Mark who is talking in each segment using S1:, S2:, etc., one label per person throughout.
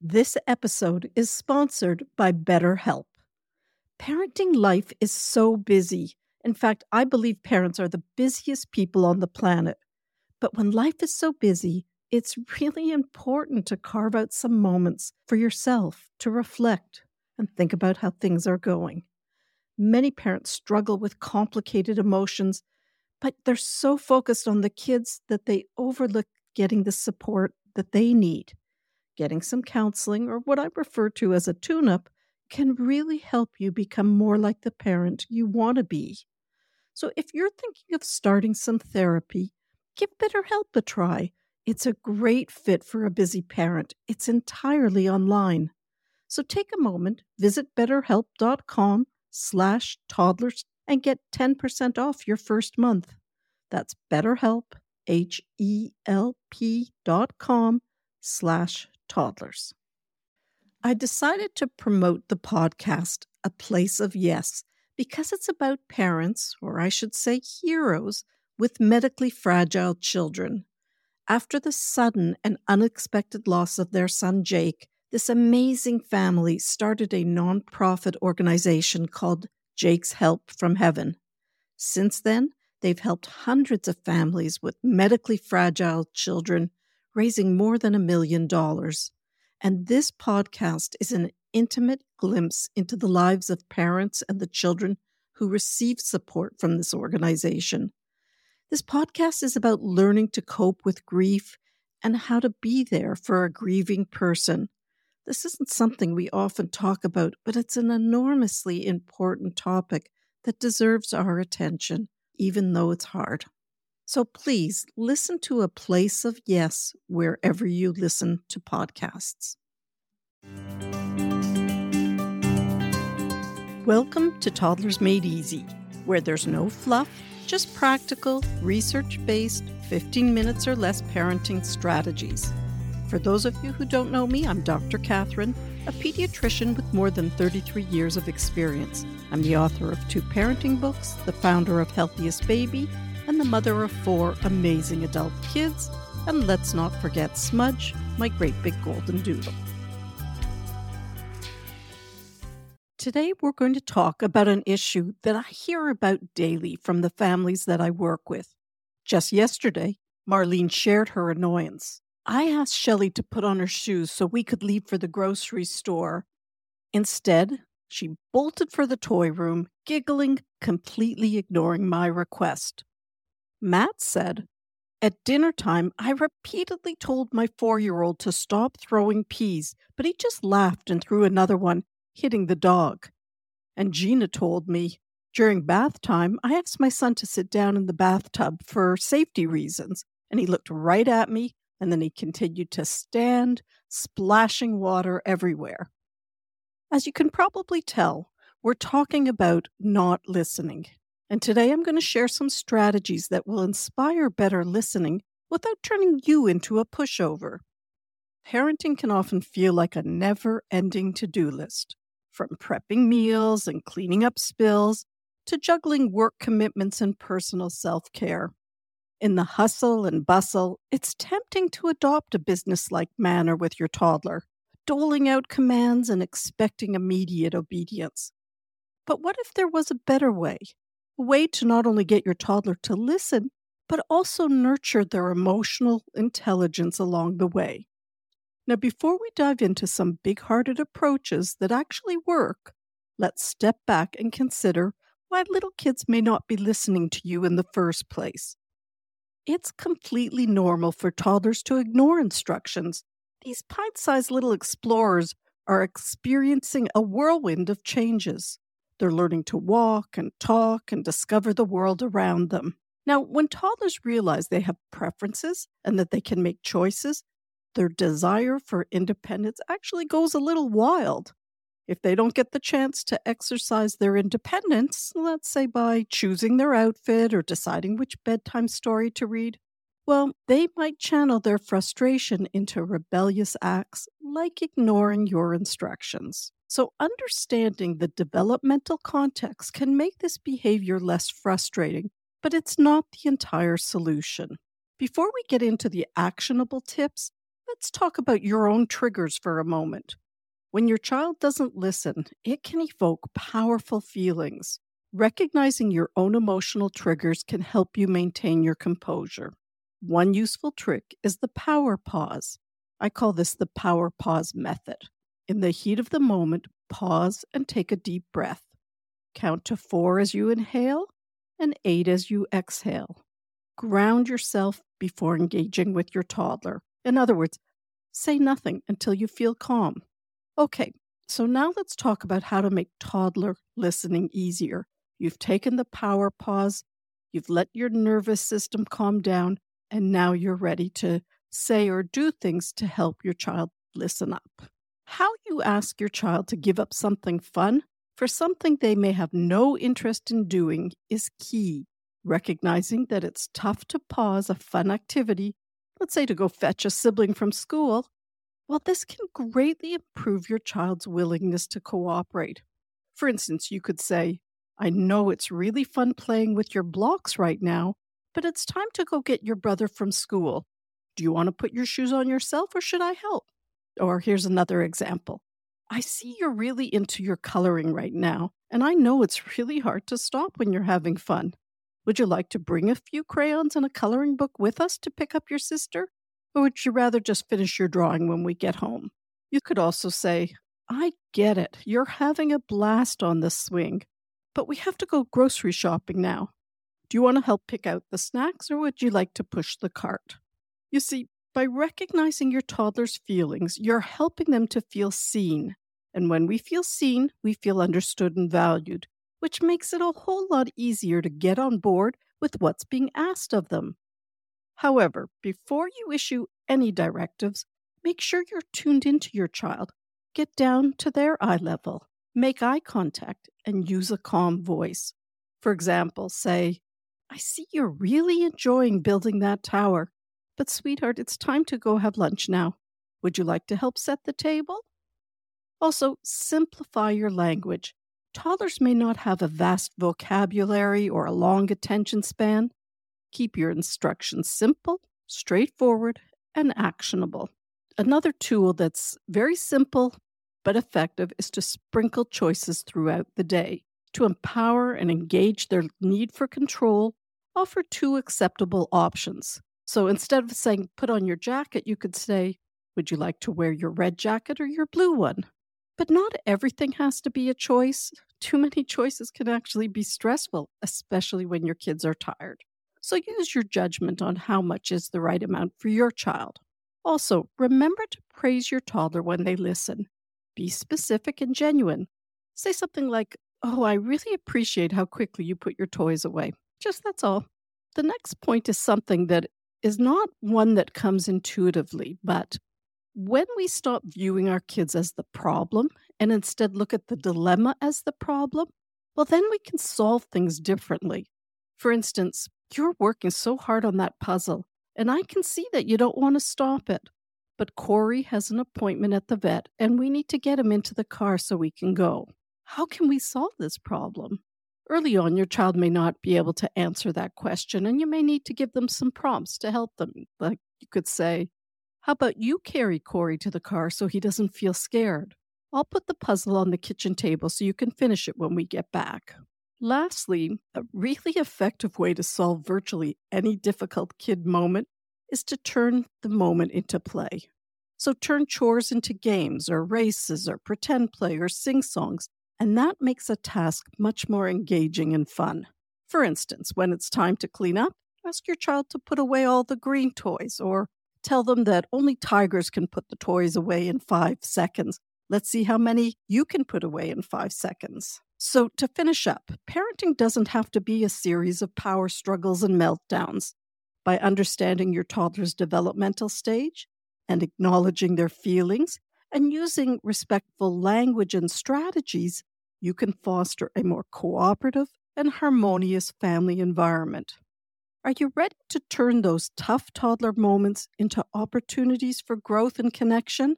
S1: This episode is sponsored by BetterHelp. Parenting life is so busy. In fact, I believe parents are the busiest people on the planet. But when life is so busy, it's really important to carve out some moments for yourself to reflect and think about how things are going. Many parents struggle with complicated emotions, but they're so focused on the kids that they overlook getting the support that they need getting some counseling, or what I refer to as a tune up, can really help you become more like the parent you want to be. So if you're thinking of starting some therapy, give BetterHelp a try. It's a great fit for a busy parent. It's entirely online. So take a moment, visit betterhelp.com slash toddlers and get 10% off your first month. That's betterhelp, H-E-L-P dot com slash toddlers. I decided to promote the podcast A Place of Yes because it's about parents, or I should say heroes, with medically fragile children. After the sudden and unexpected loss of their son Jake, this amazing family started a nonprofit organization called Jake's Help from Heaven. Since then, they've helped hundreds of families with medically fragile children raising more than a million dollars. And this podcast is an intimate glimpse into the lives of parents and the children who receive support from this organization. This podcast is about learning to cope with grief and how to be there for a grieving person. This isn't something we often talk about, but it's an enormously important topic that deserves our attention, even though it's hard. So please listen to A Place of Yes wherever you listen to podcasts. Welcome to Toddlers Made Easy, where there's no fluff, just practical, research based, 15 minutes or less parenting strategies. For those of you who don't know me, I'm Dr. Cathryn, a pediatrician with more than 33 years of experience. I'm the author of two parenting books, the founder of Healthiest Baby, and the mother of four amazing adult kids. And let's not forget Smudge, my great big golden doodle. Today, we're going to talk about an issue that I hear about daily from the families that I work with. Just yesterday, Marlene shared her annoyance. I asked Shelley to put on her shoes so we could leave for the grocery store. Instead, she bolted for the toy room, giggling, completely ignoring my request. Matt said, At dinner time, I repeatedly told my four year old to stop throwing peas, but he just laughed and threw another one, hitting the dog. And Gina told me, during bath time, I asked my son to sit down in the bathtub for safety reasons, and he looked right at me, and then he continued to stand, splashing water everywhere. As you can probably tell, we're talking about not listening. And today I'm going to share some strategies that will inspire better listening without turning you into a pushover. Parenting can often feel like a never ending to do list, from prepping meals and cleaning up spills to juggling work commitments and personal self care. In the hustle and bustle, it's tempting to adopt a business like manner with your toddler, doling out commands and expecting immediate obedience. But what if there was a better way? Way to not only get your toddler to listen, but also nurture their emotional intelligence along the way. Now, before we dive into some big hearted approaches that actually work, let's step back and consider why little kids may not be listening to you in the first place. It's completely normal for toddlers to ignore instructions. These pint sized little explorers are experiencing a whirlwind of changes. They're learning to walk and talk and discover the world around them. Now, when toddlers realize they have preferences and that they can make choices, their desire for independence actually goes a little wild. If they don't get the chance to exercise their independence, let's say by choosing their outfit or deciding which bedtime story to read, well, they might channel their frustration into rebellious acts like ignoring your instructions. So, understanding the developmental context can make this behavior less frustrating, but it's not the entire solution. Before we get into the actionable tips, Let's talk about your own triggers for a moment. When your child doesn't listen, it can evoke powerful feelings. Recognizing your own emotional triggers can help you maintain your composure. One useful trick is the power pause. I call this the power pause method. In the heat of the moment, pause and take a deep breath. Count to four as you inhale and eight as you exhale. Ground yourself before engaging with your toddler. In other words, say nothing until you feel calm. Okay, so now let's talk about how to make toddler listening easier. You've taken the power pause, you've let your nervous system calm down, and now you're ready to say or do things to help your child listen up. How you ask your child to give up something fun for something they may have no interest in doing is key. Recognizing that it's tough to pause a fun activity, let's say to go fetch a sibling from school, well, this can greatly improve your child's willingness to cooperate. For instance, you could say, I know it's really fun playing with your blocks right now, but it's time to go get your brother from school. Do you want to put your shoes on yourself or should I help? Or here's another example. I see you're really into your coloring right now, and I know it's really hard to stop when you're having fun. Would you like to bring a few crayons and a coloring book with us to pick up your sister? Or would you rather just finish your drawing when we get home? You could also say, I get it. You're having a blast on the swing, but we have to go grocery shopping now. Do you want to help pick out the snacks or would you like to push the cart? You see, by recognizing your toddler's feelings, you're helping them to feel seen. And when we feel seen, we feel understood and valued, which makes it a whole lot easier to get on board with what's being asked of them. However, before you issue any directives, make sure you're tuned into your child. Get down to their eye level Make eye contact and use a calm voice. For example, say, I see you're really enjoying building that tower, but sweetheart, it's time to go have lunch now. Would you like to help set the table? Also, simplify your language. Toddlers may not have a vast vocabulary or a long attention span. Keep your instructions simple, straightforward, and actionable. Another tool that's very simple but effective is to sprinkle choices throughout the day. To empower and engage their need for control, offer two acceptable options. So instead of saying, put on your jacket, you could say, would you like to wear your red jacket or your blue one? But not everything has to be a choice. Too many choices can actually be stressful, especially when your kids are tired. So use your judgment on how much is the right amount for your child. Also, remember to praise your toddler when they listen. Be specific and genuine. Say something like, Oh, I really appreciate how quickly you put your toys away. Just that's all. The next point is something that is not one that comes intuitively, but when we stop viewing our kids as the problem and instead look at the dilemma as the problem, well, then we can solve things differently. For instance, you're working so hard on that puzzle, and I can see that you don't want to stop it but Corey has an appointment at the vet and we need to get him into the car so we can go. How can we solve this problem? Early on, your child may not be able to answer that question, and you may need to give them some prompts to help them. Like you could say, How about you carry Corey to the car so he doesn't feel scared? I'll put the puzzle on the kitchen table so you can finish it when we get back. Lastly, a really effective way to solve virtually any difficult kid moment is to turn the moment into play. So turn chores into games or races or pretend play or sing songs, and that makes a task much more engaging and fun. For instance, when it's time to clean up, ask your child to put away all the green toys or tell them that only tigers can put the toys away in five seconds. Let's see how many you can put away in five seconds. So, to finish up, parenting doesn't have to be a series of power struggles and meltdowns by understanding your toddler's developmental stage and acknowledging their feelings and using respectful language and strategies, you can foster a more cooperative and harmonious family environment. Are you ready to turn those tough toddler moments into opportunities for growth and connection?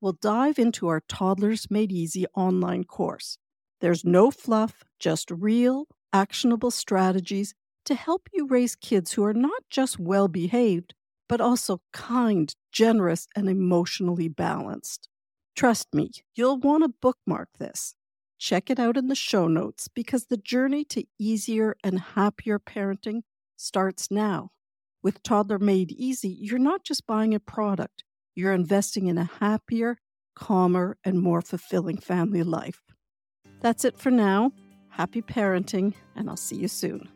S1: We'll dive into our Toddlers Made Easy online course. There's no fluff, just real, actionable strategies to help you raise kids who are not just well behaved, but also kind, generous, and emotionally balanced. Trust me, you'll want to bookmark this. Check it out in the show notes because the journey to easier and happier parenting starts now. With Toddler Made Easy, you're not just buying a product, you're investing in a happier, calmer, and more fulfilling family life. That's it for now. Happy parenting, and I'll see you soon.